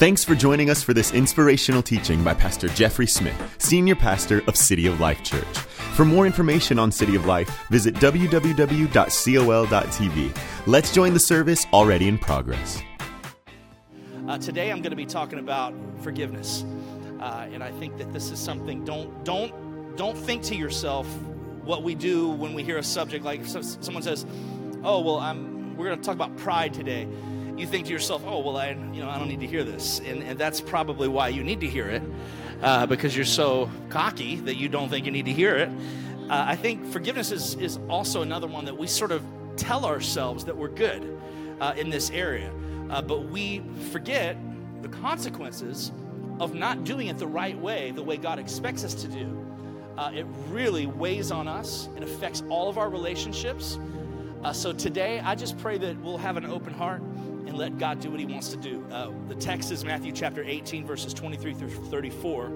Thanks for joining us for this inspirational teaching by Pastor Jeffrey Smith, Senior Pastor of City of Life Church. For more information on City of Life, visit www.col.tv. Let's join the service already in progress. Uh, today I'm going to be talking about forgiveness. Uh, and I think that this is something don't don't don't think to yourself what we do when we hear a subject like someone says, "Oh, well, I'm we're going to talk about pride today." You think to yourself, oh, well, I, you know, I don't need to hear this. And, and that's probably why you need to hear it, uh, because you're so cocky that you don't think you need to hear it. Uh, I think forgiveness is, is also another one that we sort of tell ourselves that we're good uh, in this area, uh, but we forget the consequences of not doing it the right way, the way God expects us to do. Uh, it really weighs on us, it affects all of our relationships. Uh, so today, I just pray that we'll have an open heart and let God do what He wants to do. Uh, the text is Matthew chapter 18, verses 23 through 34.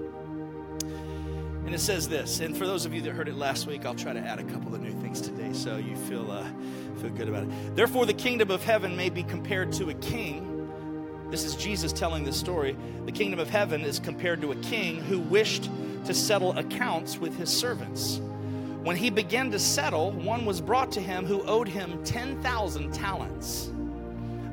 And it says this, and for those of you that heard it last week, I'll try to add a couple of new things today so you feel, uh, feel good about it. Therefore, the kingdom of heaven may be compared to a king. This is Jesus telling this story. The kingdom of heaven is compared to a king who wished to settle accounts with his servants. When he began to settle, one was brought to him who owed him 10,000 talents.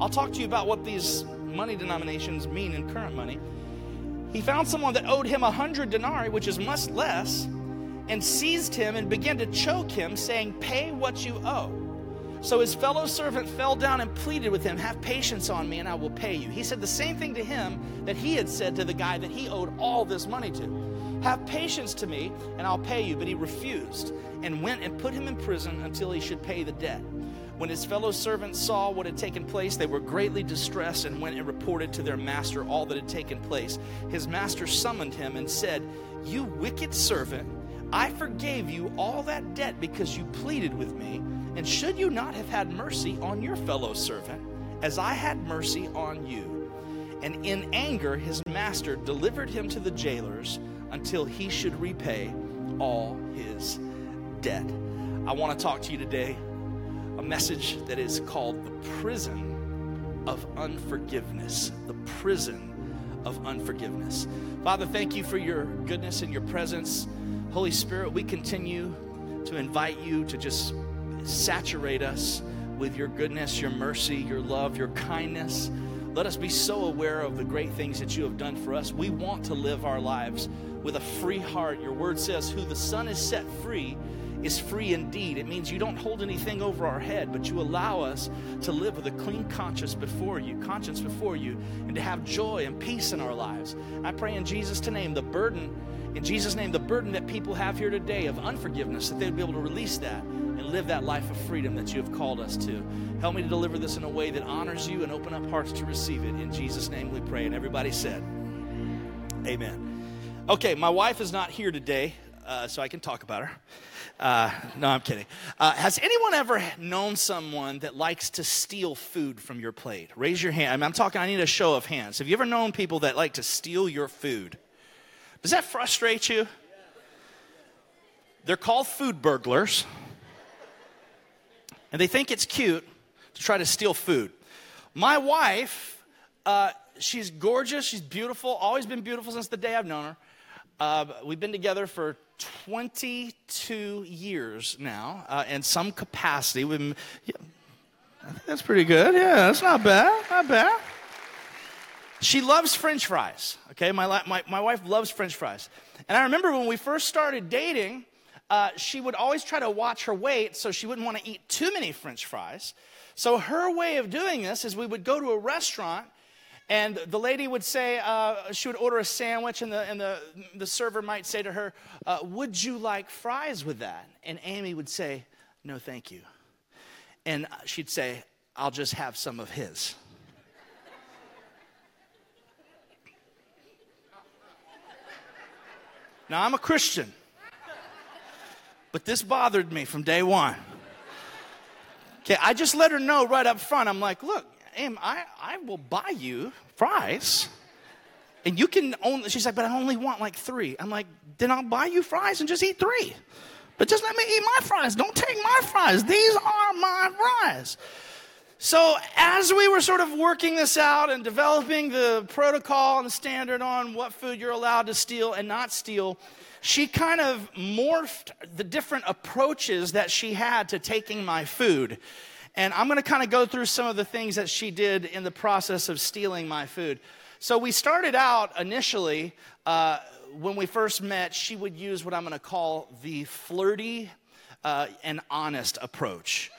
I'll talk to you about what these money denominations mean in current money. He found someone that owed him a hundred denarii, which is much less, and seized him and began to choke him, saying, Pay what you owe. So his fellow servant fell down and pleaded with him, Have patience on me, and I will pay you. He said the same thing to him that he had said to the guy that he owed all this money to Have patience to me, and I'll pay you. But he refused and went and put him in prison until he should pay the debt. When his fellow servants saw what had taken place, they were greatly distressed and went and reported to their master all that had taken place. His master summoned him and said, You wicked servant, I forgave you all that debt because you pleaded with me. And should you not have had mercy on your fellow servant, as I had mercy on you? And in anger, his master delivered him to the jailers until he should repay all his debt. I want to talk to you today a message that is called the prison of unforgiveness. The prison of unforgiveness. Father, thank you for your goodness and your presence. Holy Spirit, we continue to invite you to just saturate us with your goodness, your mercy, your love, your kindness. Let us be so aware of the great things that you have done for us. We want to live our lives with a free heart. Your word says, Who the Son is set free is free indeed. It means you don't hold anything over our head, but you allow us to live with a clean conscience before you, conscience before you, and to have joy and peace in our lives. I pray in Jesus' name the burden, in Jesus' name, the burden that people have here today of unforgiveness, that they'd be able to release that and live that life of freedom that you have called us to. Help me to deliver this in a way that honors you and open up hearts to receive it. In Jesus' name we pray. And everybody said, Amen. Okay, my wife is not here today, uh, so I can talk about her. Uh, no, I'm kidding. Uh, has anyone ever known someone that likes to steal food from your plate? Raise your hand. I'm talking, I need a show of hands. Have you ever known people that like to steal your food? Does that frustrate you? They're called food burglars. And they think it's cute to try to steal food. My wife, uh, she's gorgeous, she's beautiful, always been beautiful since the day I've known her. Uh, we've been together for 22 years now uh, in some capacity. We've, yeah, I think that's pretty good. Yeah, that's not bad. Not bad. She loves French fries. Okay, my, my, my wife loves French fries. And I remember when we first started dating, uh, she would always try to watch her weight so she wouldn't want to eat too many French fries. So her way of doing this is we would go to a restaurant and the lady would say, uh, she would order a sandwich, and the, and the, the server might say to her, uh, Would you like fries with that? And Amy would say, No, thank you. And she'd say, I'll just have some of his. Now, I'm a Christian, but this bothered me from day one. Okay, I just let her know right up front. I'm like, look, Aim, I, I will buy you fries. And you can only, she's like, but I only want like three. I'm like, then I'll buy you fries and just eat three. But just let me eat my fries. Don't take my fries. These are my fries. So, as we were sort of working this out and developing the protocol and the standard on what food you're allowed to steal and not steal, she kind of morphed the different approaches that she had to taking my food. And I'm going to kind of go through some of the things that she did in the process of stealing my food. So, we started out initially, uh, when we first met, she would use what I'm going to call the flirty uh, and honest approach.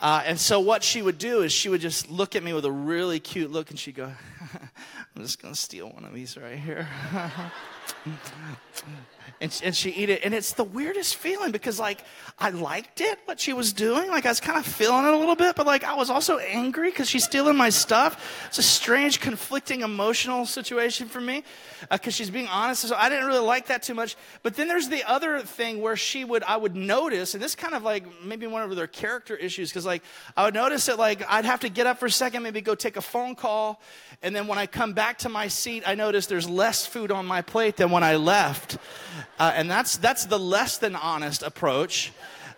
Uh, and so what she would do is she would just look at me with a really cute look and she'd go, I'm just going to steal one of these right here. and, and she eat it and it's the weirdest feeling because like i liked it what she was doing like i was kind of feeling it a little bit but like i was also angry because she's stealing my stuff. It's a strange conflicting emotional situation for me because uh, she's being honest so i didn't really like that too much. But then there's the other thing where she would i would notice and this kind of like maybe one of their character issues because like i would notice that like i'd have to get up for a second maybe go take a phone call and then when i come back to my seat i notice there's less food on my plate than when i left uh, and that's, that's the less than honest approach.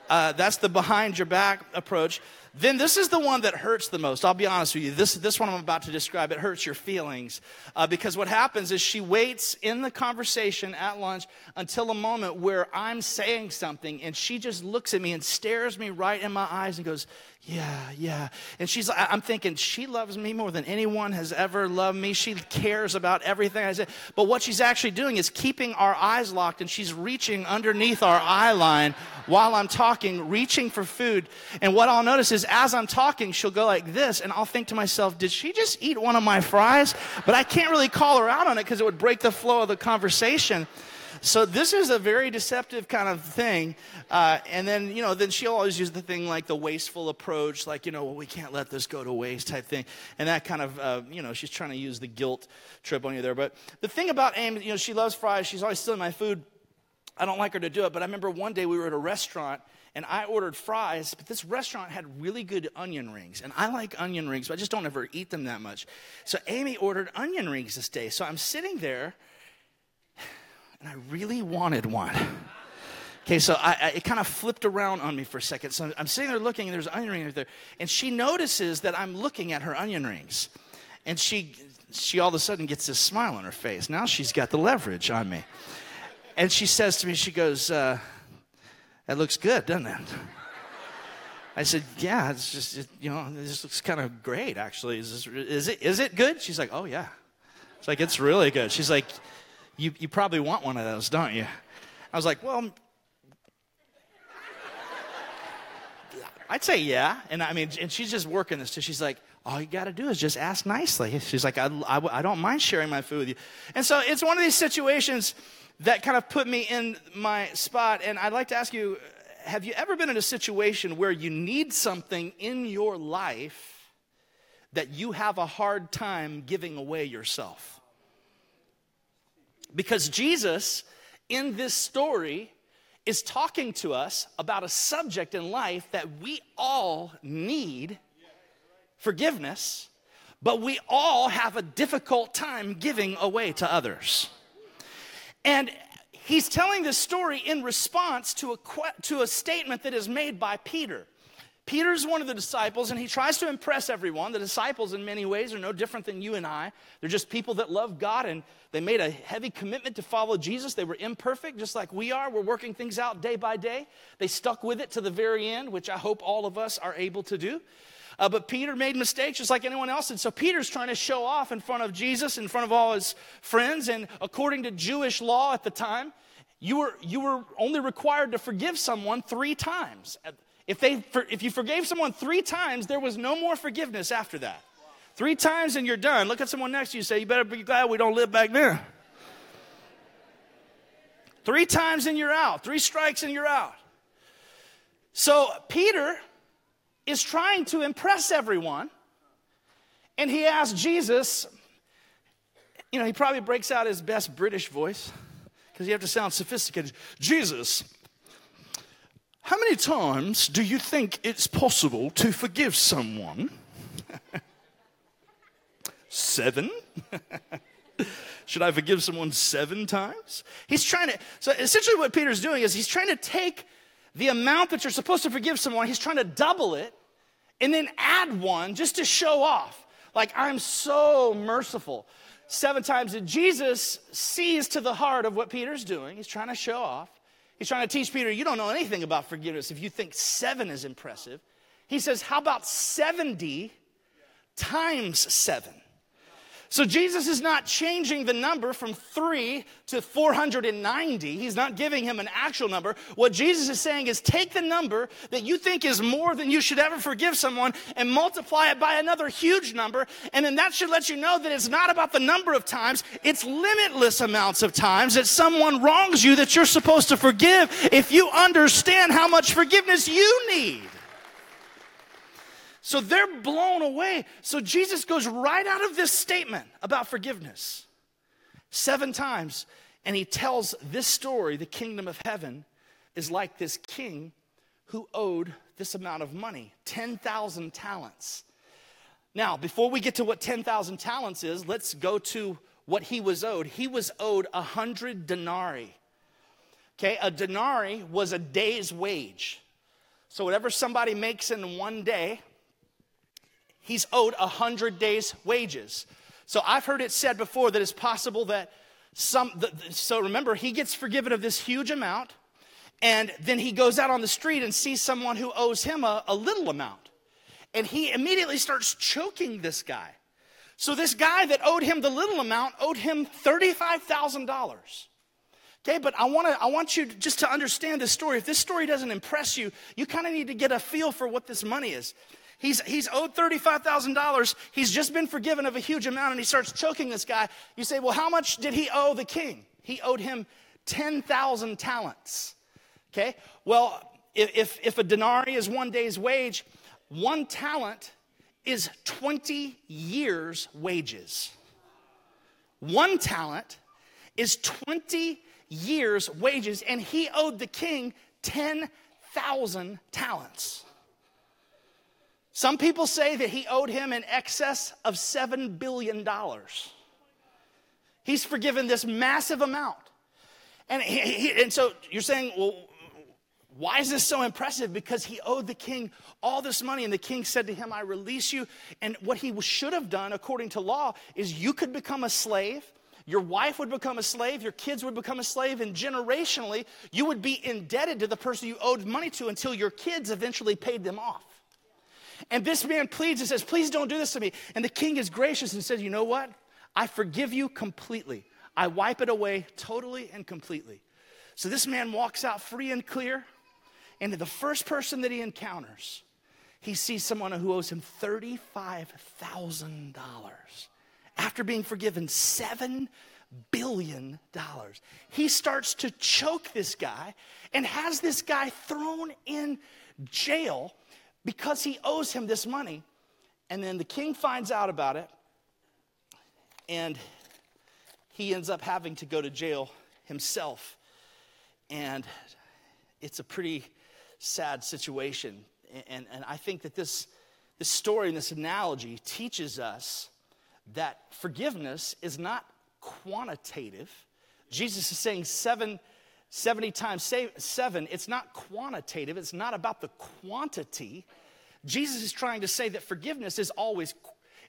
Uh, that's the behind your back approach. Then this is the one that hurts the most. I'll be honest with you. This, this one I'm about to describe, it hurts your feelings. Uh, because what happens is she waits in the conversation at lunch until a moment where I'm saying something and she just looks at me and stares me right in my eyes and goes, yeah, yeah. And she's, I'm thinking, she loves me more than anyone has ever loved me. She cares about everything I say. But what she's actually doing is keeping our eyes locked and she's reaching underneath our eye line while I'm talking, reaching for food. And what I'll notice is as I'm talking, she'll go like this and I'll think to myself, did she just eat one of my fries? But I can't really call her out on it because it would break the flow of the conversation. So this is a very deceptive kind of thing. Uh, and then, you know, then she'll always use the thing like the wasteful approach, like, you know, well, we can't let this go to waste type thing. And that kind of, uh, you know, she's trying to use the guilt trip on you there. But the thing about Amy, you know, she loves fries. She's always stealing my food. I don't like her to do it, but I remember one day we were at a restaurant and I ordered fries, but this restaurant had really good onion rings. And I like onion rings, but I just don't ever eat them that much. So Amy ordered onion rings this day. So I'm sitting there and I really wanted one. Okay, so I, I, it kind of flipped around on me for a second. So I'm sitting there looking, and there's an onion ring right there, and she notices that I'm looking at her onion rings, and she she all of a sudden gets this smile on her face. Now she's got the leverage on me, and she says to me, she goes, uh, "That looks good, doesn't it?" I said, "Yeah, it's just it, you know, this looks kind of great, actually. Is this, is it is it good?" She's like, "Oh yeah." It's like it's really good. She's like, you, you probably want one of those, don't you? I was like, Well, I'd say yeah. And I mean, and she's just working this too. She's like, all you got to do is just ask nicely. She's like, I, I, I, don't mind sharing my food with you. And so it's one of these situations that kind of put me in my spot. And I'd like to ask you have you ever been in a situation where you need something in your life that you have a hard time giving away yourself? Because Jesus, in this story, is talking to us about a subject in life that we all need forgiveness, but we all have a difficult time giving away to others. And he's telling this story in response to a, to a statement that is made by Peter. Peter's one of the disciples, and he tries to impress everyone. The disciples, in many ways, are no different than you and I. They're just people that love God, and they made a heavy commitment to follow Jesus. They were imperfect, just like we are. We're working things out day by day. They stuck with it to the very end, which I hope all of us are able to do. Uh, but Peter made mistakes just like anyone else. And so Peter's trying to show off in front of Jesus, in front of all his friends. And according to Jewish law at the time, you were, you were only required to forgive someone three times. If, they, if you forgave someone three times, there was no more forgiveness after that. Three times and you're done. Look at someone next to you say, You better be glad we don't live back there. Three times and you're out. Three strikes and you're out. So Peter is trying to impress everyone. And he asks Jesus, you know, he probably breaks out his best British voice because you have to sound sophisticated. Jesus, how many times do you think it's possible to forgive someone? Seven? Should I forgive someone seven times? He's trying to, so essentially what Peter's doing is he's trying to take the amount that you're supposed to forgive someone, he's trying to double it and then add one just to show off. Like, I'm so merciful. Seven times. And Jesus sees to the heart of what Peter's doing. He's trying to show off. He's trying to teach Peter, you don't know anything about forgiveness if you think seven is impressive. He says, How about 70 times seven? So Jesus is not changing the number from three to 490. He's not giving him an actual number. What Jesus is saying is take the number that you think is more than you should ever forgive someone and multiply it by another huge number. And then that should let you know that it's not about the number of times, it's limitless amounts of times that someone wrongs you that you're supposed to forgive if you understand how much forgiveness you need. So they're blown away. So Jesus goes right out of this statement about forgiveness seven times, and he tells this story the kingdom of heaven is like this king who owed this amount of money 10,000 talents. Now, before we get to what 10,000 talents is, let's go to what he was owed. He was owed a 100 denarii. Okay, a denarii was a day's wage. So, whatever somebody makes in one day, he's owed a 100 days' wages. So I've heard it said before that it's possible that some, the, so remember, he gets forgiven of this huge amount, and then he goes out on the street and sees someone who owes him a, a little amount. And he immediately starts choking this guy. So this guy that owed him the little amount owed him $35,000. Okay, but I want to I want you just to understand this story. If this story doesn't impress you, you kind of need to get a feel for what this money is. He's, he's owed $35,000. He's just been forgiven of a huge amount and he starts choking this guy. You say, well, how much did he owe the king? He owed him 10,000 talents. Okay? Well, if, if a denarii is one day's wage, one talent is 20 years' wages. One talent is 20 years' wages, and he owed the king 10,000 talents. Some people say that he owed him in excess of $7 billion. He's forgiven this massive amount. And, he, he, and so you're saying, well, why is this so impressive? Because he owed the king all this money, and the king said to him, I release you. And what he should have done, according to law, is you could become a slave. Your wife would become a slave, your kids would become a slave, and generationally, you would be indebted to the person you owed money to until your kids eventually paid them off. And this man pleads and says, Please don't do this to me. And the king is gracious and says, You know what? I forgive you completely. I wipe it away totally and completely. So this man walks out free and clear. And the first person that he encounters, he sees someone who owes him $35,000 after being forgiven $7 billion. He starts to choke this guy and has this guy thrown in jail because he owes him this money. And then the king finds out about it, and he ends up having to go to jail himself. And it's a pretty sad situation. And, and I think that this, this story and this analogy teaches us that forgiveness is not quantitative. Jesus is saying seven 70 times seven, it's not quantitative, it's not about the quantity. Jesus is trying to say that forgiveness is always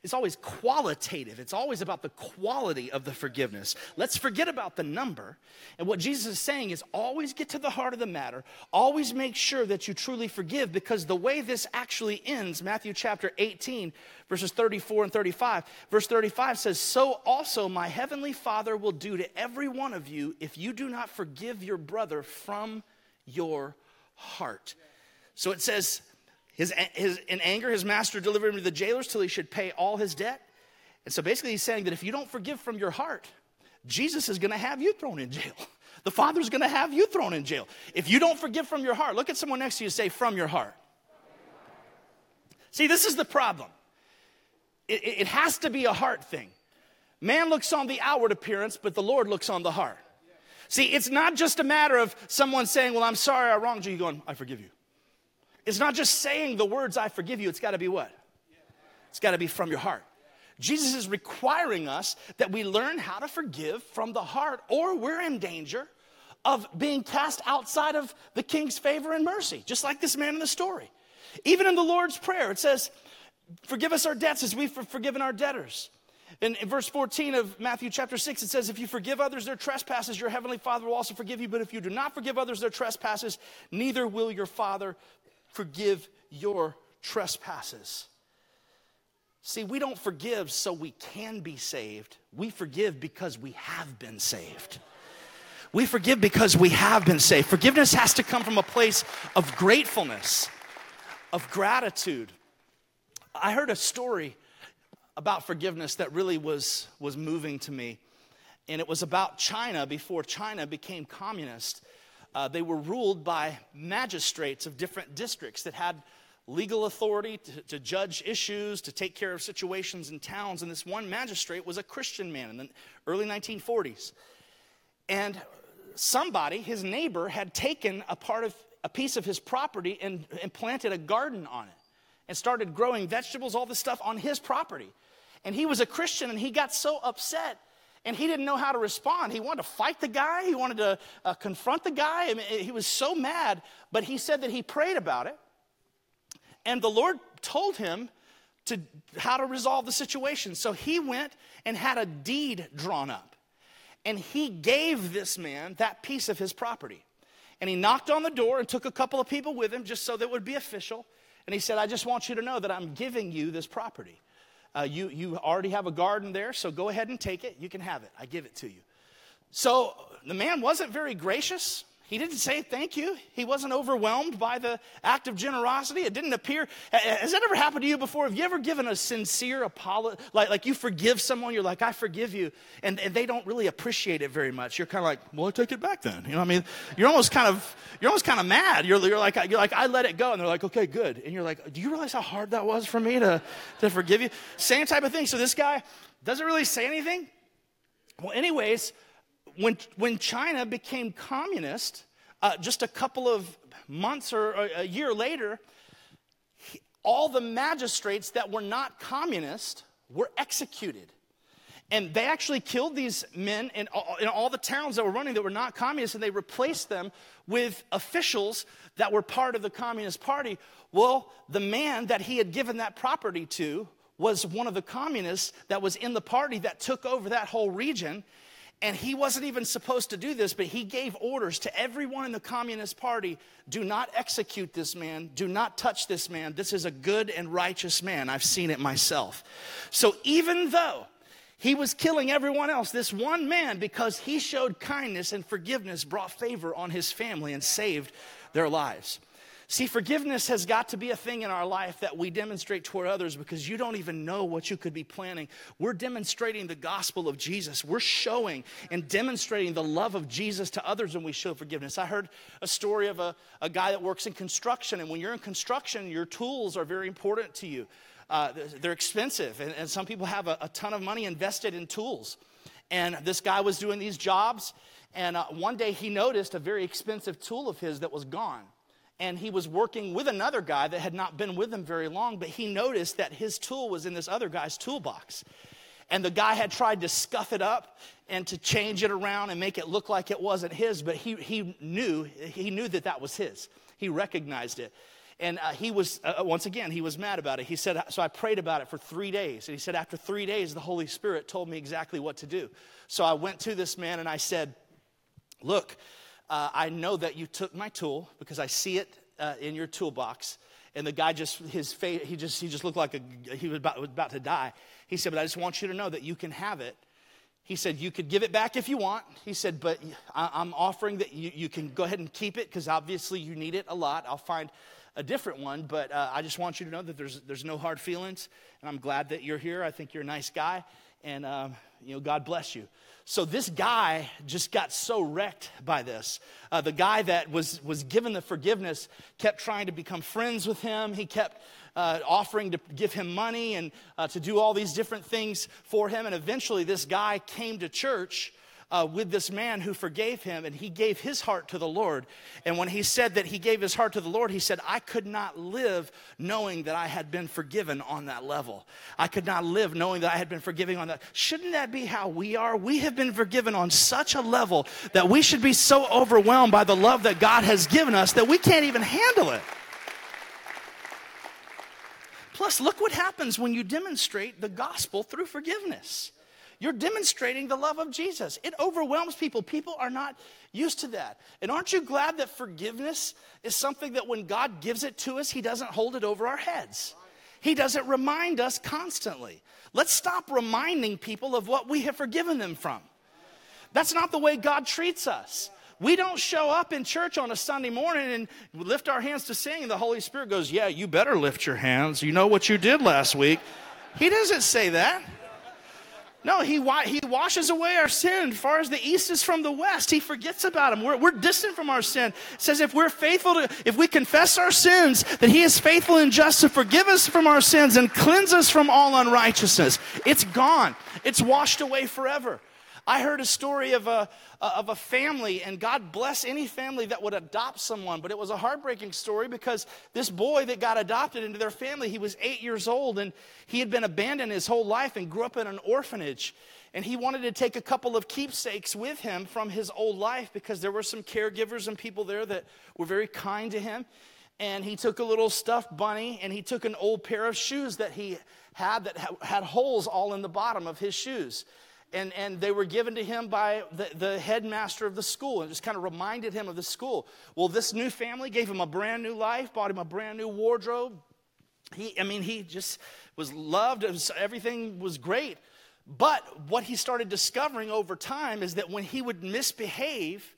it's always qualitative. It's always about the quality of the forgiveness. Let's forget about the number. And what Jesus is saying is always get to the heart of the matter. Always make sure that you truly forgive because the way this actually ends, Matthew chapter 18, verses 34 and 35. Verse 35 says, So also my heavenly Father will do to every one of you if you do not forgive your brother from your heart. So it says, his, his, in anger, his master delivered him to the jailers till he should pay all his debt. And so basically, he's saying that if you don't forgive from your heart, Jesus is going to have you thrown in jail. The Father's going to have you thrown in jail. If you don't forgive from your heart, look at someone next to you and say, from your heart. See, this is the problem. It, it has to be a heart thing. Man looks on the outward appearance, but the Lord looks on the heart. See, it's not just a matter of someone saying, Well, I'm sorry I wronged you, you going, I forgive you. It's not just saying the words, I forgive you. It's got to be what? It's got to be from your heart. Jesus is requiring us that we learn how to forgive from the heart, or we're in danger of being cast outside of the king's favor and mercy, just like this man in the story. Even in the Lord's Prayer, it says, Forgive us our debts as we've forgiven our debtors. In, in, verse 14 of Matthew chapter 6, it says, If you forgive others their trespasses, your heavenly Father will also forgive you. But if you do not forgive others their trespasses, neither will your Father forgive your trespasses. See, we don't forgive so we can be saved. We forgive because we have been saved. We forgive because we have been saved. Forgiveness has to come from a place of gratefulness, of gratitude. I heard a story about forgiveness that really was, was moving to me. And it was about China before China became communist. Uh, they were ruled by magistrates of different districts that had legal authority to, to, judge issues, to take care of situations in towns. And this one magistrate was a Christian man in the early 1940s. And somebody, his neighbor, had taken a part of a piece of his property and, and planted a garden on it and started growing vegetables, all this stuff on his property. And he was a Christian and he got so upset and he didn't know how to respond. He wanted to fight the guy, he wanted to uh, confront the guy. I mean, he was so mad, but he said that he prayed about it. And the Lord told him to how to resolve the situation. So he went and had a deed drawn up. And he gave this man that piece of his property. And he knocked on the door and took a couple of people with him just so that it would be official. And he said, I just want you to know that I'm giving you this property. Uh, you, you already have a garden there, so go ahead and take it. You can have it. I give it to you. So the man wasn't very gracious. He didn't say thank you. He wasn't overwhelmed by the act of generosity. It didn't appear. Has that ever happened to you before? Have you ever given a sincere apology? Like, like you forgive someone, you're like, I forgive you, and, and they don't really appreciate it very much. You're kind of like, well, I take it back then. You know what I mean? You're almost kind of, you're almost kind of mad. You're, you're, like, you're like, I let it go. And they're like, okay, good. And you're like, do you realize how hard that was for me to, to forgive you? Same type of thing. So this guy doesn't really say anything. Well, anyways, when, when China became communist, uh, just a couple of months or a year later, he, all the magistrates that were not communist were executed. And they actually killed these men in all, in all, the towns that were running that were not communist, and they replaced them with officials that were part of the Communist Party. Well, the man that he had given that property to was one of the communists that was in the party that took over that whole region. And he wasn't even supposed to do this, but he gave orders to everyone in the Communist Party do not execute this man, do not touch this man. This is a good and righteous man. I've seen it myself. So even though he was killing everyone else, this one man, because he showed kindness and forgiveness, brought favor on his family and saved their lives. See, forgiveness has got to be a thing in our life that we demonstrate toward others because you don't even know what you could be planning. We're demonstrating the gospel of Jesus. We're showing and demonstrating the love of Jesus to others when we show forgiveness. I heard a story of a, a guy that works in construction, and when you're in construction, your tools are very important to you. Uh, they're expensive, and, and, some people have a, a, ton of money invested in tools. And this guy was doing these jobs, and uh, one day he noticed a very expensive tool of his that was gone and he was working with another guy that had not been with him very long, but he noticed that his tool was in this other guy's toolbox. And the guy had tried to scuff it up and to change it around and make it look like it wasn't his, but he, he knew he knew that that was his. He recognized it. And uh, he was, uh, uh once again, he was mad about it. He said, So I prayed about it for three days. And he said, After three days, the Holy Spirit told me exactly what to do. So I went to this man and I said, Look, uh, I know that you took my tool because I see it uh, in your toolbox. And the guy just, his face, he just, he just looked like a, he was about, was about to die. He said, but I just want you to know that you can have it. He said, you could give it back if you want. He said, but I, am offering that you, you can go ahead and keep it because obviously you need it a lot. I'll find a different one, but uh, I just want you to know that there's, there's no hard feelings. And I'm glad that you're here. I think you're a nice guy. And, um, you know, God bless you. So this guy just got so wrecked by this. Uh, the guy that was, was given the forgiveness kept trying to become friends with him. He kept uh, offering to give him money and uh, to do all these different things for him. And eventually, this guy came to church uh, with this man who forgave him, and he gave his heart to the Lord. And when he said that he gave his heart to the Lord, he said, I could not live knowing that I had been forgiven on that level. I could not live knowing that I had been forgiven on that. Shouldn't that be how we are? We have been forgiven on such a level that we should be so overwhelmed by the love that God has given us that we can't even handle it. Plus, look what happens when you demonstrate the gospel through forgiveness. You're demonstrating the love of Jesus. It overwhelms people. People are not used to that. And aren't you glad that forgiveness is something that when God gives it to us, He doesn't hold it over our heads? He doesn't remind us constantly. Let's stop reminding people of what we have forgiven them from. That's not the way God treats us. We don't show up in church on a Sunday morning and lift our hands to sing, and the Holy Spirit goes, Yeah, you better lift your hands. You know what you did last week. He doesn't say that. No, he, he washes away our sin far as the east is from the west. He forgets about them. We're, we're distant from our sin. It says if we're faithful to, if we confess our sins, that he is faithful and just to forgive us from our sins and cleanse us from all unrighteousness. It's gone. It's washed away forever. I heard a story of a, of a family, and God bless any family that would adopt someone. But it was a heartbreaking story because this boy that got adopted into their family, he was eight years old, and he had been abandoned his whole life and grew up in an orphanage. And he wanted to take a couple of keepsakes with him from his old life because there were some caregivers and people there that were very kind to him. And he took a little stuffed bunny and he took an old pair of shoes that he had that had holes all in the bottom of his shoes and, and they were given to him by the, the headmaster of the school and just kind of reminded him of the school. Well, this new family gave him a brand new life, bought him a brand new wardrobe. He, I mean, he just was loved, was, everything was great. But what he started discovering over time is that when he would misbehave,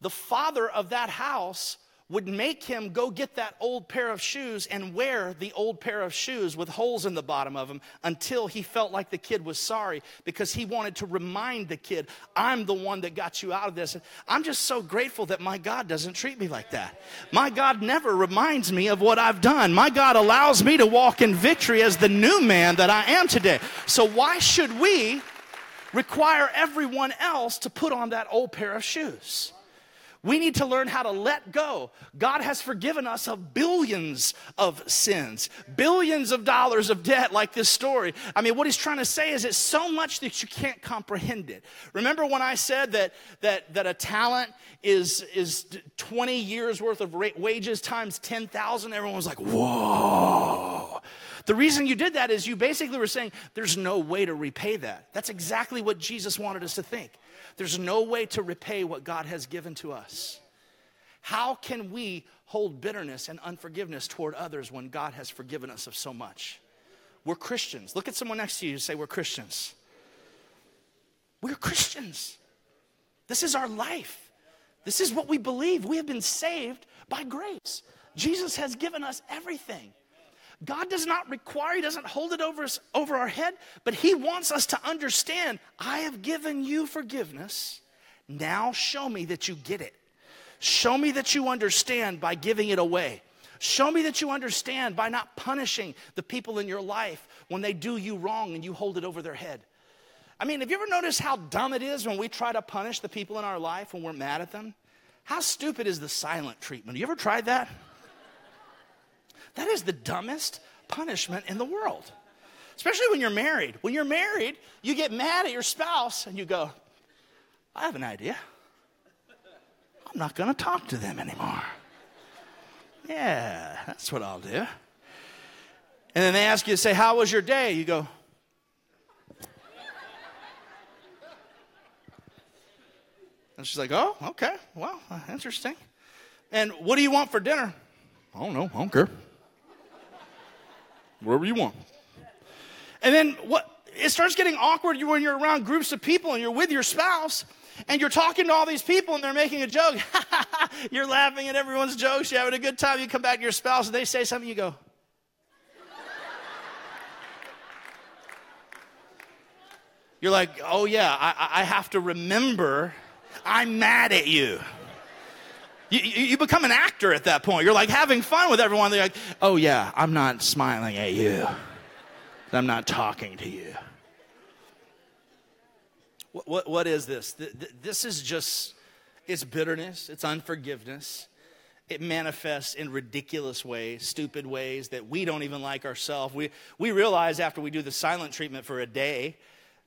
the father of that house would make him go get that old pair of shoes and wear the old pair of shoes with holes in the bottom of them until he felt like the kid was sorry because he wanted to remind the kid, I'm the one that got you out of this. I'm just so grateful that my God doesn't treat me like that. My God never reminds me of what I've done. My God allows me to walk in victory as the new man that I am today. So why should we require everyone else to put on that old pair of shoes? We need to learn how to let go. God has forgiven us of billions of sins, billions of dollars of debt, like this story. I mean, what he's trying to say is it's so much that you can't comprehend it. Remember when I said that, that, that a talent is, is 20 years worth of wages times 10,000? Everyone was like, whoa. The reason you did that is you basically were saying, there's no way to repay that. That's exactly what Jesus wanted us to think. There's no way to repay what God has given to us. How can we hold bitterness and unforgiveness toward others when God has forgiven us of so much? We're Christians. Look at someone next to you and say, We're Christians. We're Christians. This is our life. This is what we believe. We have been saved by grace. Jesus has given us everything. God does not require, He doesn't hold it over us over our head, but He wants us to understand, I have given you forgiveness. Now show me that you get it. Show me that you understand by giving it away. Show me that you understand by not punishing the people in your life when they do you wrong and you hold it over their head. I mean, have you ever noticed how dumb it is when we try to punish the people in our life when we're mad at them? How stupid is the silent treatment? Have you ever tried that? That is the dumbest punishment in the world. Especially when you're married. When you're married, you get mad at your spouse and you go, I have an idea. I'm not going to talk to them anymore. Yeah, that's what I'll do. And then they ask you to say, How was your day? You go, And she's like, Oh, okay, well, uh, interesting. And what do you want for dinner? I don't know, I don't care wherever you want. And then what? It starts getting awkward when you're around groups of people and you're with your spouse and you're talking to all these people and they're making a joke. you're laughing at everyone's jokes. You're having a good time. You come back to your spouse and they say something. You go. You're like, oh yeah, I, I have to remember I'm mad at you. You, you, become an actor at that point. You're like having fun with everyone. They're like, oh, yeah, I'm not smiling at you. I'm not talking to you. What, what, what is this? This is just, it's bitterness, it's unforgiveness. It manifests in ridiculous ways, stupid ways that we don't even like ourselves. We, we realize after we do the silent treatment for a day,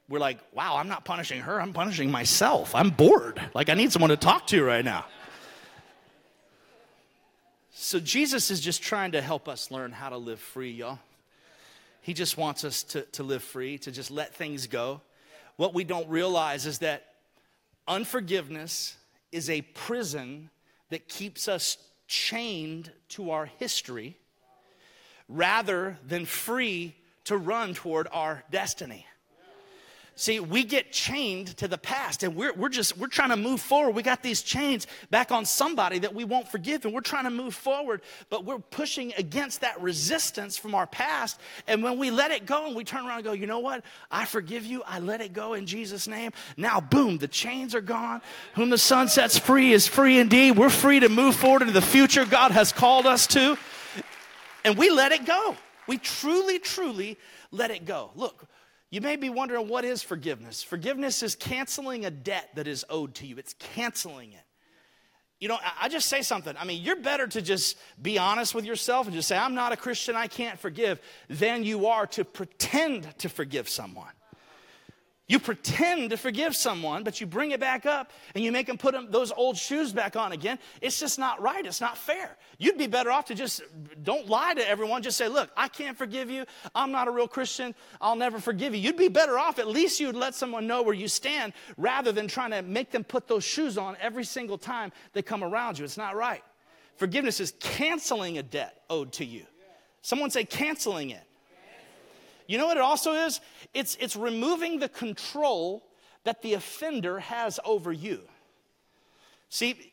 we're like, wow, I'm not punishing her, I'm punishing myself. I'm bored. Like, I need someone to talk to right now. So, Jesus is just trying to help us learn how to live free, y'all. He just wants us to, to live free, to just let things go. What we don't realize is that unforgiveness is a prison that keeps us chained to our history rather than free to run toward our destiny. See, we get chained to the past and we're, we're just, we're trying to move forward. We got these chains back on somebody that we won't forgive and we're trying to move forward, but we're pushing against that resistance from our past. And when we let it go and we turn around and go, you know what? I forgive you. I let it go in Jesus' name. Now, boom, the chains are gone. Whom the Son sets free is free indeed. We're free to move forward into the future God has called us to. And we let it go. We truly, truly let it go. Look, you may be wondering what is forgiveness? Forgiveness is canceling a debt that is owed to you, it's canceling it. You know, I just say something. I mean, you're better to just be honest with yourself and just say, I'm not a Christian, I can't forgive, than you are to pretend to forgive someone. You pretend to forgive someone, but you bring it back up and you make them put them, those old shoes back on again. It's just not right. It's not fair. You'd be better off to just don't lie to everyone. Just say, Look, I can't forgive you. I'm not a real Christian. I'll never forgive you. You'd be better off. At least you'd let someone know where you stand rather than trying to make them put those shoes on every single time they come around you. It's not right. Forgiveness is canceling a debt owed to you. Someone say, canceling it. You know what it also is? It's, it's removing the control that the offender has over you. See,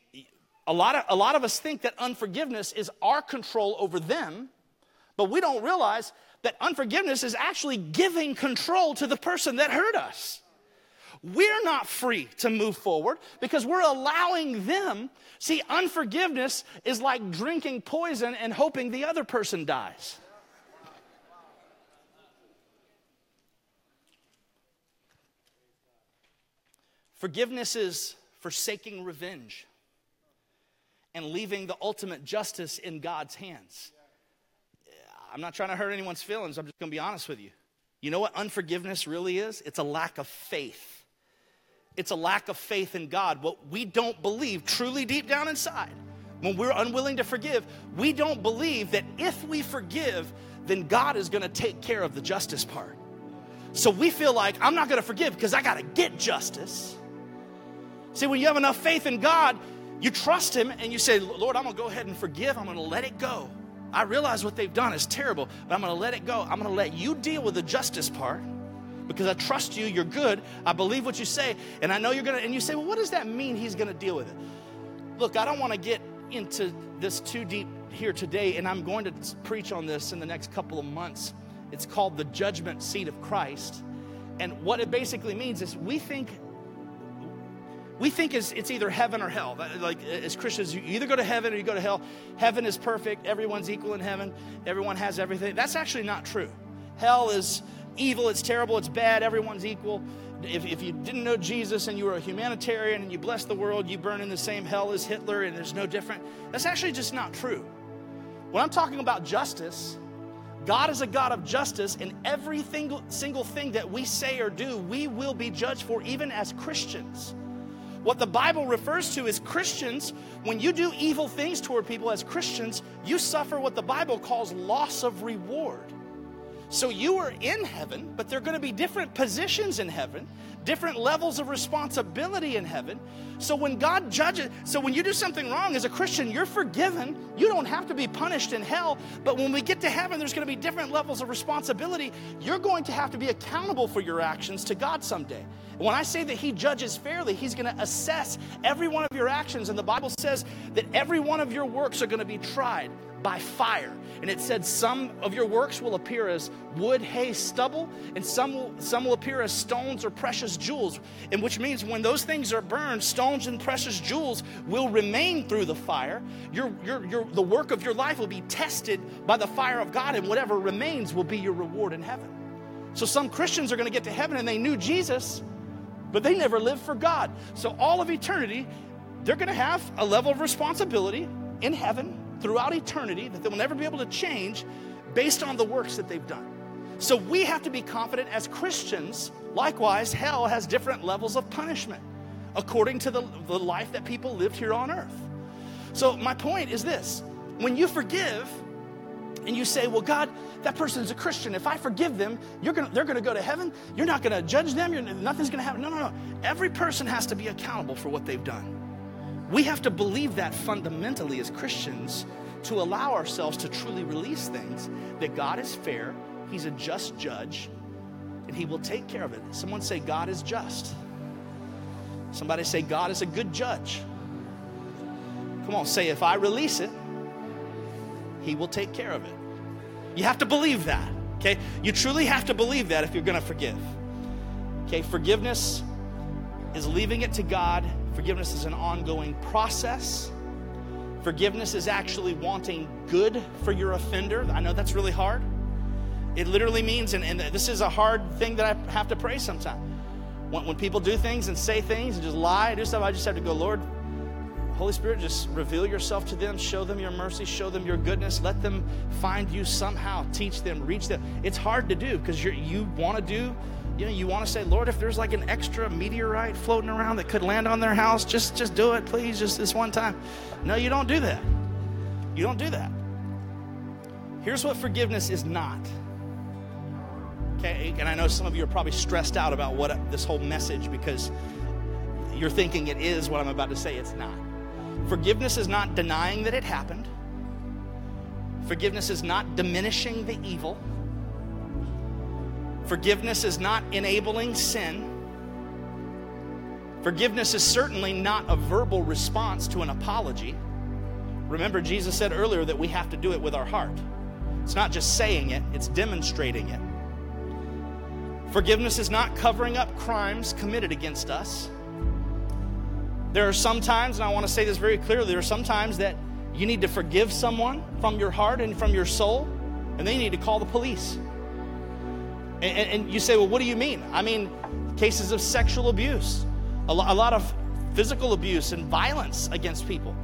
a lot, of, a lot of us think that unforgiveness is our control over them, but we don't realize that unforgiveness is actually giving control to the person that hurt us. We're not free to move forward because we're allowing them. See, unforgiveness is like drinking poison and hoping the other person dies. Forgiveness is forsaking revenge and leaving the ultimate justice in God's hands. I'm not trying to hurt anyone's feelings. I'm just going to be honest with you. You know what unforgiveness really is? It's a lack of faith. It's a lack of faith in God. What we don't believe truly deep down inside, when we're unwilling to forgive, we don't believe that if we forgive, then God is going to take care of the justice part. So we feel like I'm not going to forgive because I got to get justice. See, when you have enough faith in God, you trust Him and you say, Lord, I'm going to go ahead and forgive. I'm going to let it go. I realize what they've done is terrible, but I'm going to let it go. I'm going to let you deal with the justice part because I trust you. You're good. I believe what you say, and I know you're going to. And you say, well, what does that mean He's going to deal with it? Look, I don't want to get into this too deep here today, and I'm going to preach on this in the next couple of months. It's called the judgment seat of Christ. And what it basically means is we think we think it's, it's either heaven or hell. Like as Christians, you either go to heaven or you go to hell. Heaven is perfect. Everyone's equal in heaven. Everyone has everything. That's actually not true. Hell is evil. It's terrible. It's bad. Everyone's equal. If, if you didn't know Jesus and you were a humanitarian and you bless the world, you burn in the same hell as Hitler and there's no different. That's actually just not true. When I'm talking about justice, God is a God of justice, and every single, single thing that we say or do, we will be judged for, even as Christians. What the Bible refers to as Christians, when you do evil things toward people as Christians, you suffer what the Bible calls loss of reward. So you are in heaven, but there are going to be different positions in heaven, different levels of responsibility in heaven. So when God judges, so when you do something wrong as a Christian, you're forgiven. You don't have to be punished in hell. But when we get to heaven, there's going to be different levels of responsibility. You're going to have to be accountable for your actions to God someday. And when I say that He judges fairly, He's going to assess every one of your actions. And the Bible says that every one of your works are going to be tried by fire. And it said some of your works will appear as wood, hay, stubble, and some will, some will appear as stones or precious jewels. And which means when those things are burned, stones and precious jewels will remain through the fire. Your, your, your, the work of your life will be tested by the fire of God, and whatever remains will be your reward in heaven. So some Christians are going to get to heaven and they knew Jesus, but they never lived for God. So, all of eternity, they're going to have a level of responsibility in heaven throughout eternity that they will never be able to change based on the works that they've done. So, we have to be confident as Christians. Likewise, hell has different levels of punishment according to the, the life that people lived here on earth. So, my point is this when you forgive, and you say, Well, God, that person is a Christian. If I forgive them, gonna, they're going to go to heaven. You're not going to judge them. Nothing's going to happen. No, no, no. Every person has to be accountable for what they've done. We have to believe that fundamentally as Christians to allow ourselves to truly release things that God is fair, He's a just judge, and He will take care of it. Someone say, God is just. Somebody say, God is a good judge. Come on, say, if I release it, He will take care of it. You have to believe that, okay? You truly have to believe that if you're gonna forgive. Okay, forgiveness is leaving it to God, forgiveness is an ongoing process. Forgiveness is actually wanting good for your offender. I know that's really hard. It literally means, and, and this is a hard thing that I have to pray sometimes. When, when people do things and say things and just lie, and do stuff, I just have to go, Lord, Holy Spirit, just reveal yourself to them, show them your mercy, show them your goodness, let them find you somehow, teach them, reach them. It's hard to do because you want to do, you know, you want to say, Lord, if there's like an extra meteorite floating around that could land on their house, just just do it, please, just this one time. No, you don't do that. You don't do that. Here's what forgiveness is not. Okay, and I know some of you are probably stressed out about what this whole message because you're thinking it is what I'm about to say. It's not. Forgiveness is not denying that it happened. Forgiveness is not diminishing the evil. Forgiveness is not enabling sin. Forgiveness is certainly not a verbal response to an apology. Remember, Jesus said earlier that we have to do it with our heart. It's not just saying it, it's demonstrating it. Forgiveness is not covering up crimes committed against us. There are some times, and I want to say this very clearly, there are some times that you need to forgive someone from your heart and from your soul, and they need to call the police. And, and, and you say, well, what do you mean? I mean, cases of sexual abuse, a, lo- a lot of physical abuse and violence against people.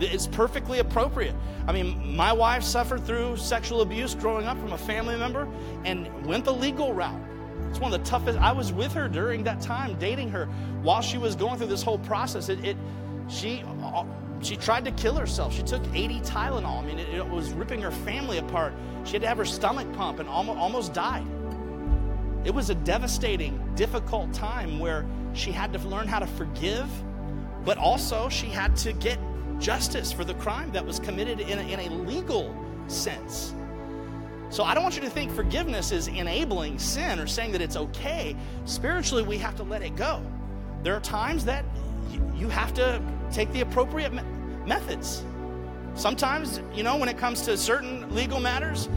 It's perfectly appropriate. I mean, my wife suffered through sexual abuse growing up from a family member and went the legal route. It's one of the toughest. I was with her during that time, dating her while she was going through this whole process. It, it she, uh, she tried to kill herself. She took 80 Tylenol. I mean, it, it, was ripping her family apart. She had to have her stomach pump and almost, almost died. It was a devastating, difficult time where she had to learn how to forgive, but also she had to get justice for the crime that was committed in a, in a legal sense. So I don't want you to think forgiveness is enabling sin or saying that it's okay. Spiritually, we have to let it go. There are times that you have to take the appropriate me- methods. Sometimes, you know, when it comes to certain legal matters,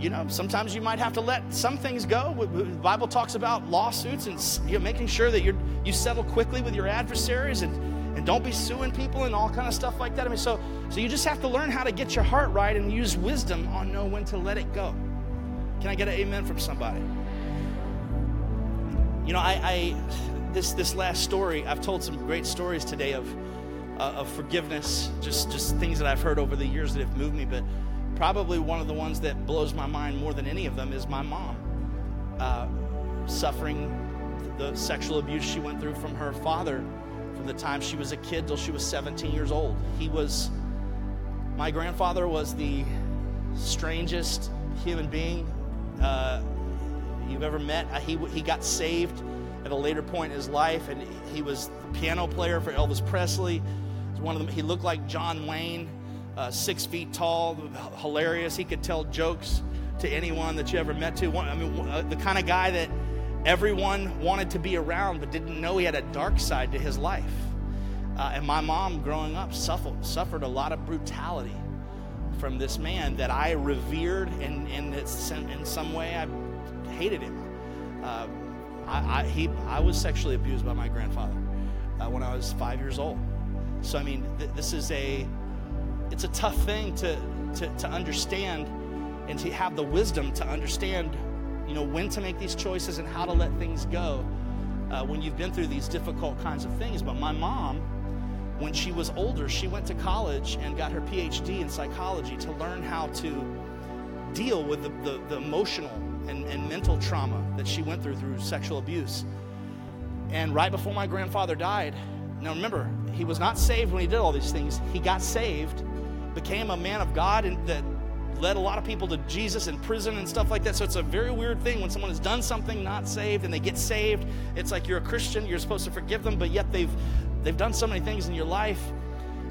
you know, sometimes you might have to let some things go. The Bible talks about lawsuits and you know, making sure that you you settle quickly with your adversaries and and don't be suing people and all kind of stuff like that. I mean, so so you just have to learn how to get your heart right and use wisdom on know when to let it go. Can I get an amen from somebody? You know, I, I this this last story, I've told some great stories today of uh, of forgiveness, just just things that I've heard over the years that have moved me, but probably one of the ones that blows my mind more than any of them is my mom uh, suffering the sexual abuse she went through from her father from the time she was a kid till she was 17 years old. He was, my grandfather was the strangest human being uh, you've ever met. Uh, he, he got saved at a later point in his life, and he was the piano player for Elvis Presley. One of them, he looked like John Wayne, uh, six feet tall, hilarious. He could tell jokes to anyone that you ever met to. One, I mean, uh, the kind of guy that everyone wanted to be around but didn't know he had a dark side to his life. Uh, and my mom, growing up, suffered, suffered a lot of brutality from this man that I revered, and, and in some way I hated him. Uh, I, I, he, I was sexually abused by my grandfather uh, when I was five years old. So, I mean, th- this is a, it's a tough thing to, to, to understand and to have the wisdom to understand you know, when to make these choices and how to let things go. uh, when you've been through these difficult kinds of things. But my mom, when she was older, she went to college and got her PhD in psychology to learn how to deal with the, the, the emotional and, and mental trauma that she went through through sexual abuse. And right before my grandfather died, now remember, he was not saved when he did all these things. He got saved, became a man of God, and that led a lot of people to Jesus in prison and stuff like that. So it's a very weird thing when someone has done something not saved and they get saved. It's like you're a Christian, you're supposed to forgive them, but yet they've they've done so many things in your life.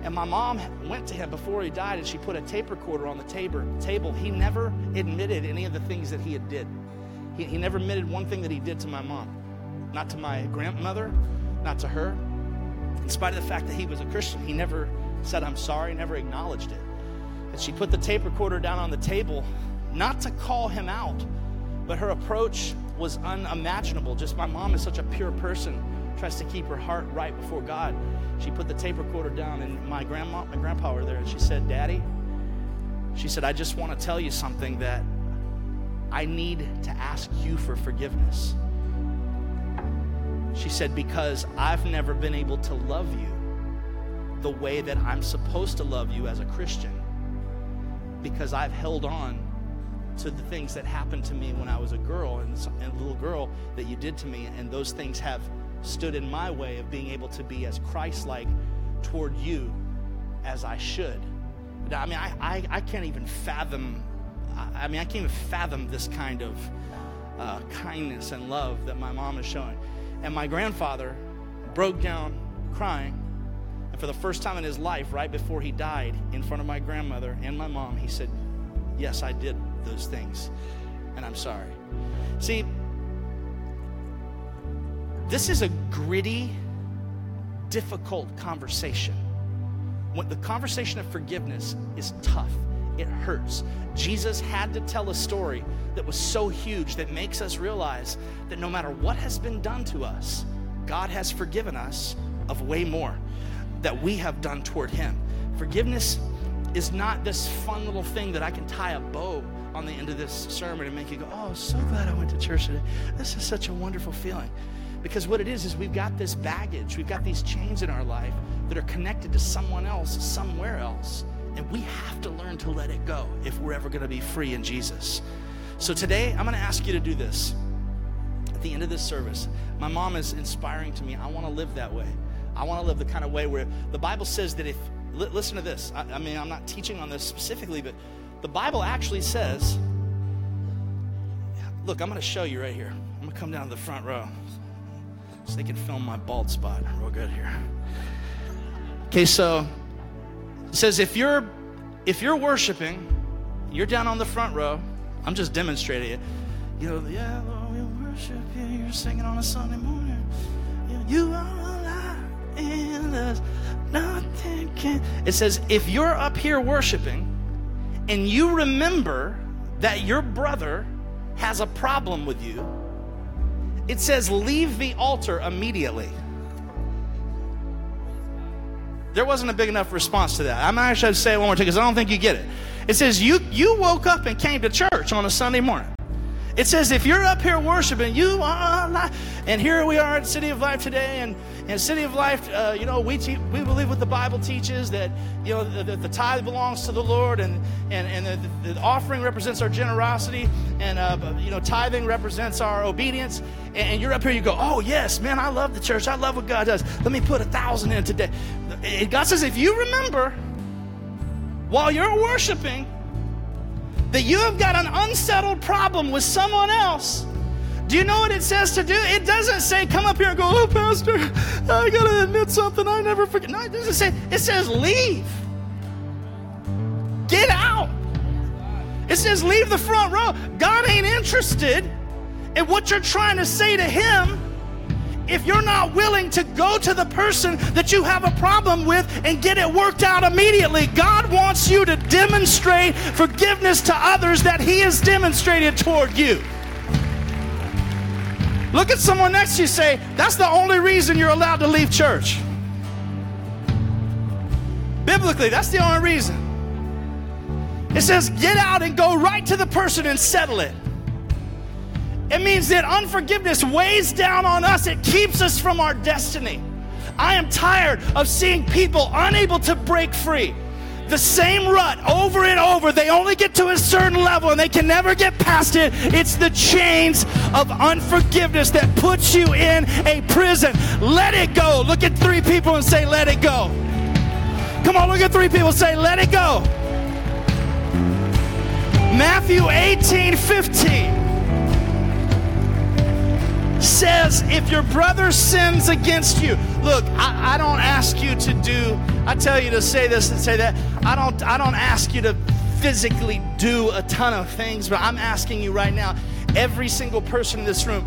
And my mom went to him before he died and she put a tape recorder on the table. He never admitted any of the things that he had did. He, he never admitted one thing that he did to my mom. Not to my grandmother, not to her. In spite of the fact that he was a Christian, he never said, I'm sorry, never acknowledged it. And she put the tape recorder down on the table, not to call him out, but her approach was unimaginable. Just my mom is such a pure person, tries to keep her heart right before God. She put the tape recorder down, and my grandma, my grandpa were there, and she said, Daddy, she said, I just want to tell you something that I need to ask you for forgiveness. She said, Because I've never been able to love you the way that I'm supposed to love you as a Christian because I've held on to the things that happened to me when I was a girl and, and a little girl that you did to me, and those things have stood in my way of being able to be as Christ like toward you as I should. I mean, I, I, I can't even fathom, I mean, I can't even fathom this kind of uh, kindness and love that my mom is showing. And my grandfather broke down crying for the first time in his life, right before he died, in front of my grandmother and my mom, he said, Yes, I did those things, and I'm sorry. See, this is a gritty, difficult conversation. When the conversation of forgiveness is tough, it hurts. Jesus had to tell a story that was so huge that makes us realize that no matter what has been done to us, God has forgiven us of way more that we have done toward Him. Forgiveness is not this fun little thing that I can tie a bow on the end of this sermon and make you go, Oh, so glad I went to church today. This is such a wonderful feeling. Because what it is, is we've got this baggage, we've got these chains in our life that are connected to someone else, somewhere else. And we have to learn to let it go if we're ever going to be free in Jesus. So today, I'm going to ask you to do this. At the end of this service, my mom is inspiring to me. I want to live that way. I want to live the kind of way where the Bible says that if, li- listen to this. I, I mean, I'm not teaching on this specifically, but the Bible actually says, look, I'm going to show you right here. I'm going to come down to the front row so they can film my bald spot real good here. Okay, so it says if you're if you're worshiping, you're down on the front row. I'm just demonstrating it. You know, yeah, Lord, we worship you. You're singing on a Sunday morning. You are can. It says, if you're up here worshiping and you remember that your brother has a problem with you, it says, leave the altar immediately. There wasn't a big enough response to that. I'm actually going to say it one more time because I don't think you get it. It says, you, you woke up and came to church on a Sunday morning. It says, if you're up here worshiping, you are alive. And here we are at City of Life today. And in City of Life, uh, you know, we, te- we believe what the Bible teaches that, you know, the, the, the tithe belongs to the Lord and, and, and the, the offering represents our generosity. And, uh, you know, tithing represents our obedience. And, and you're up here, you go, oh, yes, man, I love the church. I love what God does. Let me put a thousand in today. God says, if you remember while you're worshiping, that you have got an unsettled problem with someone else, do you know what it says to do? It doesn't say, come up here and go, oh, Pastor, I got to admit something I never forget. No, it doesn't say, it says, leave. Get out. It says, leave the front row. God ain't interested in what you're trying to say to Him if you're not willing to go to the person that you have a problem with and get it worked out immediately, God wants you to demonstrate forgiveness to others that He has demonstrated toward you. Look at someone next to you say, That's the only reason you're allowed to leave church. Biblically, that's the only reason. It says, Get out and go right to the person and settle it. It means that unforgiveness weighs down on us, it keeps us from our destiny. I am tired of seeing people unable to break free. The same rut over and over. They only get to a certain level and they can never get past it. It's the chains of unforgiveness that puts you in a prison. Let it go. Look at three people and say, Let it go. Come on, look at three people say, Let it go. Matthew 18 15 says, if your brother sins against you, look, I, I, don't ask you to do, I tell you to say this and say that. I don't, I don't ask you to physically do a ton of things, but I'm asking you right now, every single person in this room,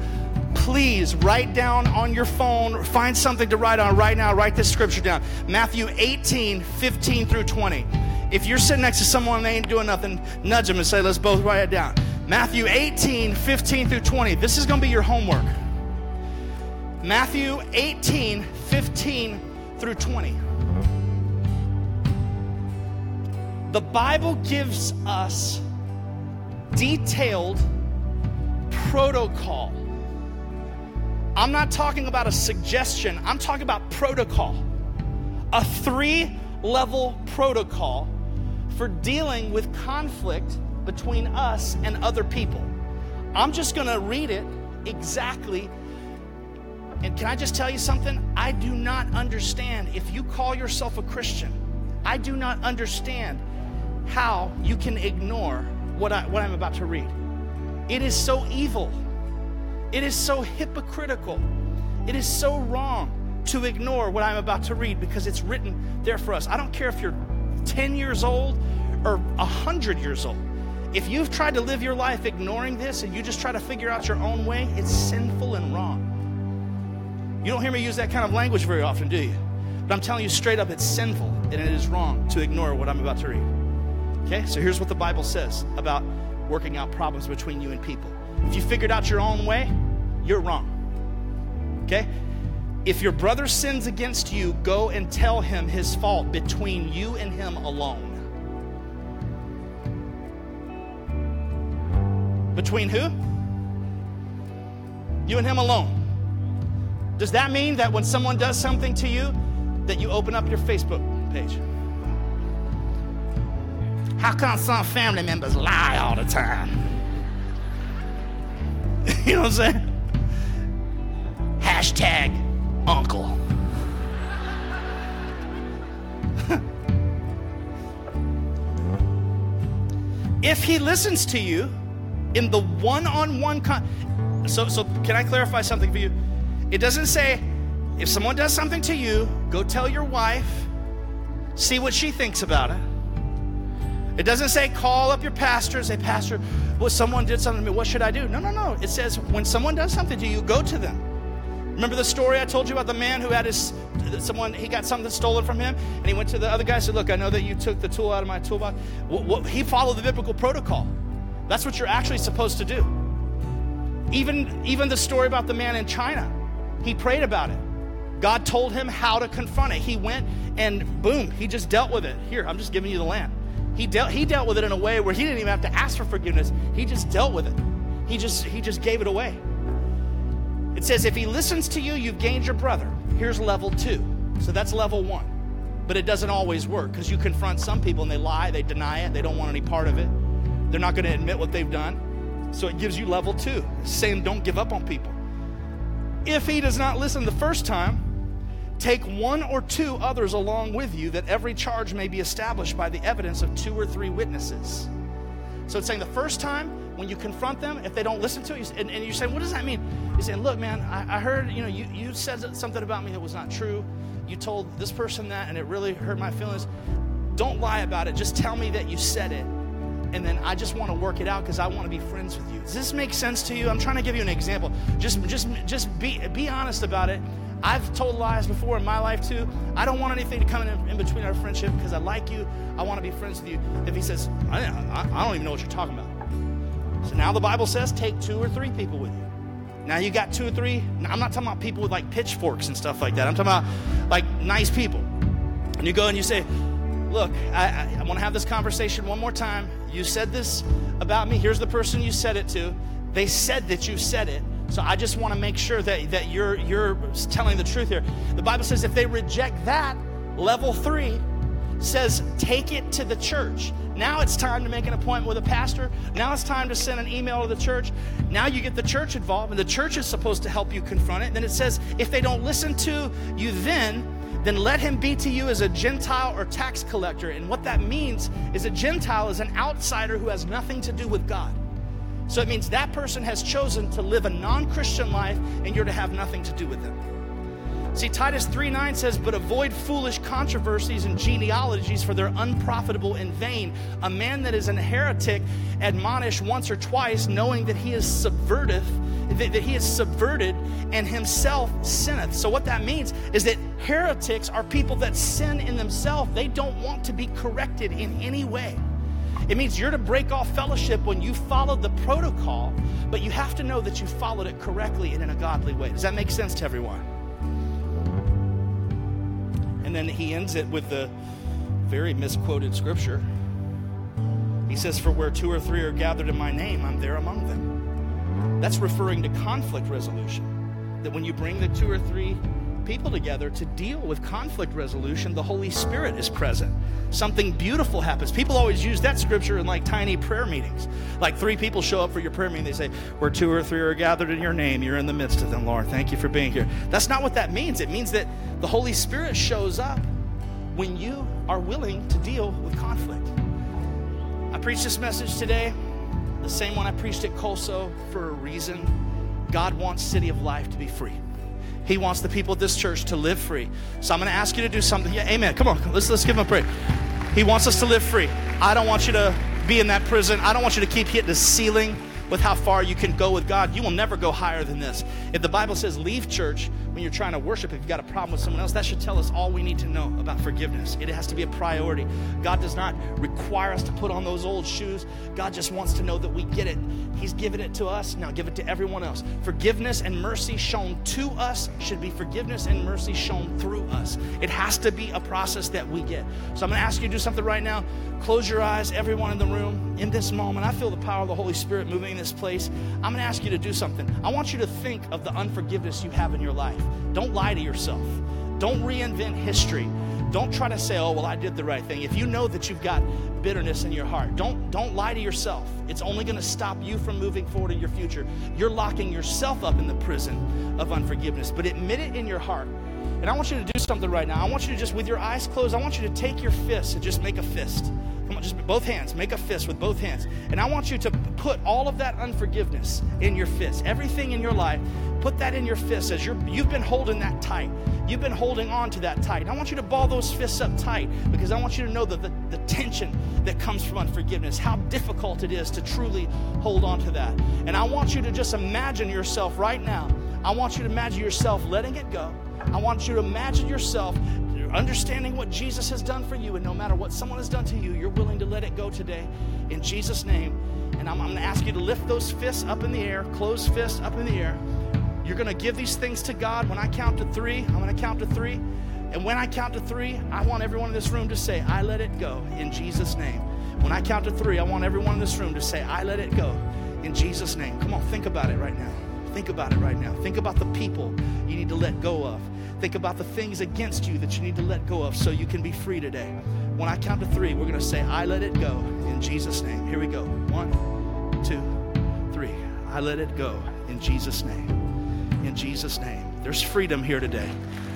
please write down on your phone, find something to write on right now, write this scripture down. Matthew 18, 15 through 20. If you're sitting next to someone and they ain't doing nothing, nudge them and say, let's both write it down. Matthew 18, 15 through 20. This is going to be your homework. Matthew 18, 15 through 20. The Bible gives us detailed protocol. I'm not talking about a suggestion, I'm talking about protocol. A three level protocol for dealing with conflict between us and other people. I'm just to read it exactly and can I just tell you something? I do not understand if you call yourself a Christian, I do not understand how you can ignore what, I, what I'm about to read. It is so evil. It is so hypocritical. It is so wrong to ignore what I'm about to read because it's written there for us. I don't care if you're 10 years old or 100 years old. If you've tried to live your life ignoring this and you just try to figure out your own way, it's sinful and wrong. You don't hear me use that kind of language very often, do you? But I'm telling you straight up, it's sinful and it is wrong to ignore what I'm about to read. Okay, so here's what the Bible says about working out problems between you and people. If you figured out your own way, you're wrong. Okay? If your brother sins against you, go and tell him his fault between you and him alone. Between who? You and him alone. Does that mean that when someone does something to you, that you open up your Facebook page? How come some family members lie all the time? you know what I'm saying? Hashtag uncle. if he listens to you in the one-on-one con- so so can I clarify something for you? It doesn't say, if someone does something to you, go tell your wife, see what she thinks about it. It doesn't say, call up your pastor and say, Pastor, well, someone did something to me. What should I do? No, no, no. It says, when someone does something to you, go to them. Remember the story I told you about the man who had his someone he got something stolen from him, and he went to the other guy and said, "Look, I know that you took the tool out of my toolbox." What, what, he followed the biblical protocol. That's what you're actually supposed to do. Even even the story about the man in China he prayed about it. God told him how to confront it. He went and boom, he just dealt with it. Here, I'm just giving you the land. He dealt he dealt with it in a way where he didn't even have to ask for forgiveness. He just dealt with it. He just he just gave it away. It says if he listens to you, you've gained your brother. Here's level 2. So that's level 1. But it doesn't always work because you confront some people and they lie, they deny it, they don't want any part of it. They're not going to admit what they've done. So it gives you level 2. saying don't give up on people. If he does not listen the first time, take one or two others along with you that every charge may be established by the evidence of two or three witnesses. So it's saying the first time when you confront them, if they don't listen to it, and, and you're saying, what does that mean? You're saying, look, man, I, I heard, you know, you, you said something about me that was not true. You told this person that, and it really hurt my feelings. Don't lie about it. Just tell me that you said it and then I just want to work it out because I want to be friends with you. Does this make sense to you? I'm trying to give you an example. Just, just, just be, be honest about it. I've told lies before in my life too. I don't want anything to come in, in between our friendship because I like you. I want to be friends with you. If he says, I, I, don't even know what you're talking about. So now the Bible says take two or three people with you. Now you got two or three. I'm not talking about people with like pitchforks and stuff like that. I'm talking about like nice people. And you go and you say, Look, I, I, I want to have this conversation one more time. You said this about me. Here's the person you said it to. They said that you said it. So I just want to make sure that, that you're, you're telling the truth here. The Bible says if they reject that, level three says take it to the church. Now it's time to make an appointment with a pastor. Now it's time to send an email to the church. Now you get the church involved, and the church is supposed to help you confront it. Then it says if they don't listen to you then, then let him be to you as a Gentile or tax collector. And what that means is a Gentile is an outsider who has nothing to do with God. So it means that person has chosen to live a non Christian life and you're to have nothing to do with them. See, Titus 3 9 says, But avoid foolish controversies and genealogies, for they're unprofitable and vain. A man that is an heretic admonish once or twice, knowing that he is subverteth, that, that he is subverted and himself sinneth. So, what that means is that heretics are people that sin in themselves. They don't want to be corrected in any way. It means you're to break off fellowship when you follow the protocol, but you have to know that you followed it correctly and in a godly way. Does that make sense to everyone? And then he ends it with the very misquoted scripture. He says, For where two or three are gathered in my name, I'm there among them. That's referring to conflict resolution. That when you bring the two or three people together to deal with conflict resolution, the Holy Spirit is present. Something beautiful happens. People always use that scripture in like tiny prayer meetings. Like three people show up for your prayer meeting, they say, Where two or three are gathered in your name, you're in the midst of them, Lord. Thank you for being here. That's not what that means. It means that the Holy Spirit shows up when you are willing to deal with conflict. I preached this message today, the same one I preached at Colso for a reason. God wants City of Life to be free. He wants the people of this church to live free. So I'm going to ask you to do something. Yeah, amen. Come on, let's, let's give him a prayer. He wants us to live free. I don't want you to be in that prison. I don't want you to keep hitting the ceiling with how far you can go with God. You will never go higher than this. If the Bible says leave church when you're trying to worship, if you've got a problem with someone else, that should tell us all we need to know about forgiveness. It has to be a priority. God does not require us to put on those old shoes. God just wants to know that we get it. He's given it to us. Now give it to everyone else. Forgiveness and mercy shown to us should be forgiveness and mercy shown through us. It has to be a process that we get. So I'm going to ask you to do something right now. Close your eyes, everyone in the room. In this moment, I feel the power of the Holy Spirit moving in this place. I'm going to ask you to do something. I want you to think of the unforgiveness you have in your life. Don't lie to yourself. Don't reinvent history. Don't try to say, "Oh, well, I did the right thing." If you know that you've got bitterness in your heart, don't don't lie to yourself. It's only going to stop you from moving forward in your future. You're locking yourself up in the prison of unforgiveness. But admit it in your heart. And I want you to do something right now. I want you to just with your eyes closed, I want you to take your fist and just make a fist. Come on, just both hands. Make a fist with both hands. And I want you to put all of that unforgiveness in your fist. Everything in your life, put that in your fist as you're, you've been holding that tight. You've been holding on to that tight. And I want you to ball those fists up tight because I want you to know that the, the tension that comes from unforgiveness, how difficult it is to truly hold on to that. And I want you to just imagine yourself right now. I want you to imagine yourself letting it go. I want you to imagine yourself understanding what Jesus has done for you, and no matter what someone has done to you, you're willing to let it go today in Jesus' name. And I'm, I'm going to ask you to lift those fists up in the air, closed fists up in the air. You're going to give these things to God. When I count to three, I'm going to count to three. And when I count to three, I want everyone in this room to say, I let it go in Jesus' name. When I count to three, I want everyone in this room to say, I let it go in Jesus' name. Come on, think about it right now. Think about it right now. Think about the people you need to let go of. Think about the things against you that you need to let go of so you can be free today. When I count to three, we're going to say, I let it go in Jesus' name. Here we go. One, two, three. I let it go in Jesus' name. In Jesus' name. There's freedom here today.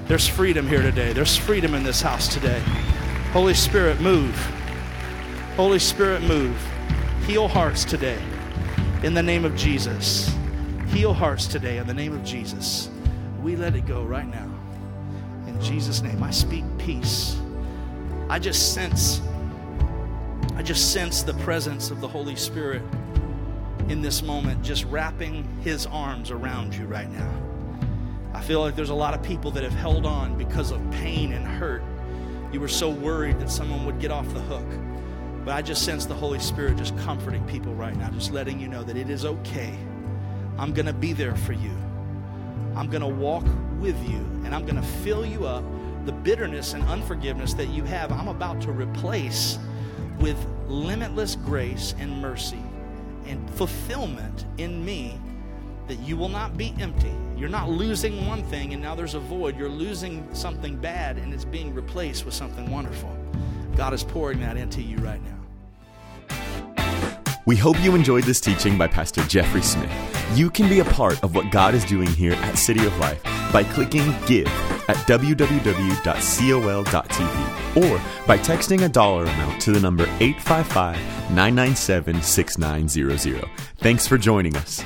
There's freedom here today. There's freedom in this house today. Holy Spirit, move. Holy Spirit, move. Heal hearts today in the name of Jesus. Heal hearts today in the name of Jesus. We let it go right now. Jesus' name, I speak peace. I just sense, I just sense the presence of the Holy Spirit in this moment, just wrapping his arms around you right now. I feel like there's a lot of people that have held on because of pain and hurt. You were so worried that someone would get off the hook. But I just sense the Holy Spirit just comforting people right now, just letting you know that it is okay. I'm going to be there for you. I'm going to walk with you and I'm going to fill you up. The bitterness and unforgiveness that you have, I'm about to replace with limitless grace and mercy and fulfillment in me that you will not be empty. You're not losing one thing and now there's a void. You're losing something bad and it's being replaced with something wonderful. God is pouring that into you right now. We hope you enjoyed this teaching by Pastor Jeffrey Smith. You can be a part of what God is doing here at City of Life by clicking Give at www.col.tv or by texting a dollar amount to the number 855 997 6900. Thanks for joining us.